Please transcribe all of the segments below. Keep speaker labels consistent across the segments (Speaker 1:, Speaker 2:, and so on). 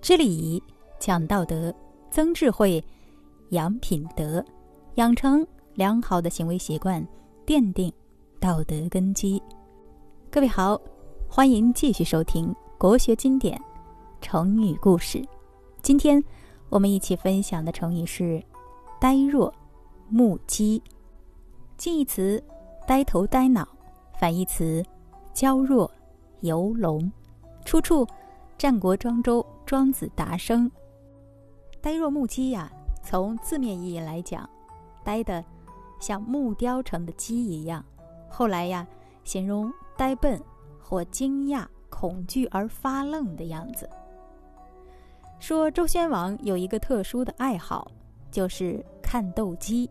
Speaker 1: 知礼仪、讲道德、增智慧、养品德，养成良好的行为习惯，奠定道德根基。各位好，欢迎继续收听国学经典成语故事。今天我们一起分享的成语是“呆若木鸡”。近义词“呆头呆脑”，反义词“娇弱游龙”。出处：战国庄周庄子达生。呆若木鸡呀，从字面意义来讲，呆的像木雕成的鸡一样。后来呀，形容呆笨或惊讶、恐惧而发愣的样子。说周宣王有一个特殊的爱好，就是看斗鸡。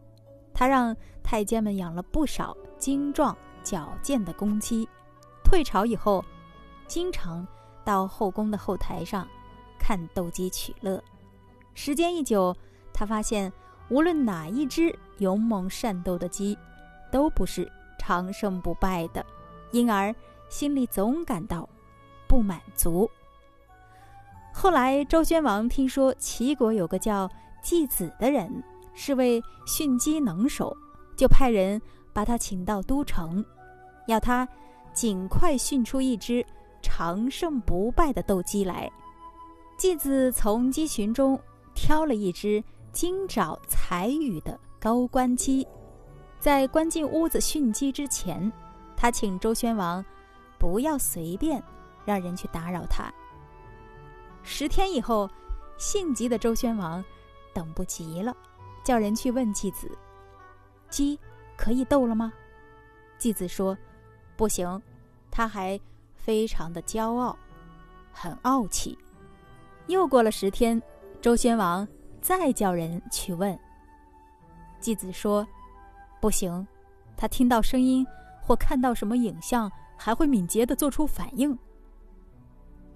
Speaker 1: 他让太监们养了不少精壮矫健的公鸡。退朝以后，经常。到后宫的后台上，看斗鸡取乐。时间一久，他发现无论哪一只勇猛善斗的鸡，都不是长胜不败的，因而心里总感到不满足。后来，周宣王听说齐国有个叫季子的人是位驯鸡能手，就派人把他请到都城，要他尽快训出一只。长胜不败的斗鸡来，继子从鸡群中挑了一只精爪彩羽的高官鸡，在关进屋子训鸡之前，他请周宣王不要随便让人去打扰他。十天以后，性急的周宣王等不及了，叫人去问继子：“鸡可以斗了吗？”继子说：“不行，他还。”非常的骄傲，很傲气。又过了十天，周宣王再叫人去问。季子说：“不行，他听到声音或看到什么影像，还会敏捷的做出反应。”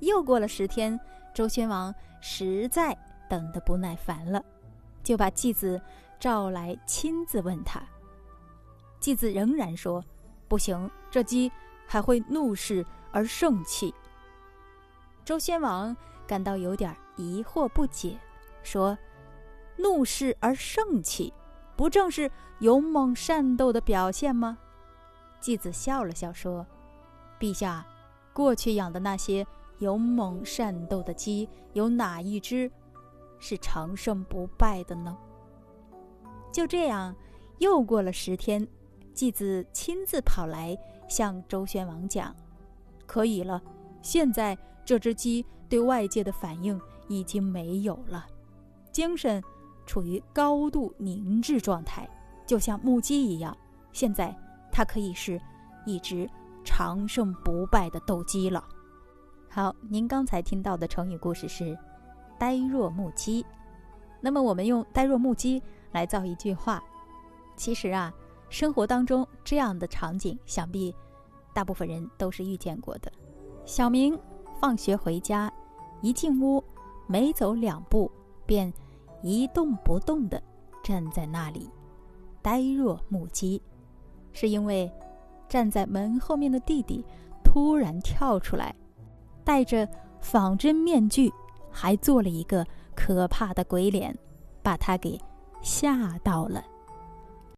Speaker 1: 又过了十天，周宣王实在等得不耐烦了，就把季子召来亲自问他。季子仍然说：“不行，这鸡还会怒视。”而盛气。周宣王感到有点疑惑不解，说：“怒视而盛气，不正是勇猛善斗的表现吗？”季子笑了笑说：“陛下，过去养的那些勇猛善斗的鸡，有哪一只是长胜不败的呢？”就这样，又过了十天，季子亲自跑来向周宣王讲。可以了，现在这只鸡对外界的反应已经没有了，精神处于高度凝滞状态，就像木鸡一样。现在它可以是一只长胜不败的斗鸡了。好，您刚才听到的成语故事是“呆若木鸡”。那么我们用“呆若木鸡”来造一句话。其实啊，生活当中这样的场景，想必。大部分人都是遇见过的。小明放学回家，一进屋，没走两步，便一动不动地站在那里，呆若木鸡。是因为站在门后面的弟弟突然跳出来，戴着仿真面具，还做了一个可怕的鬼脸，把他给吓到了。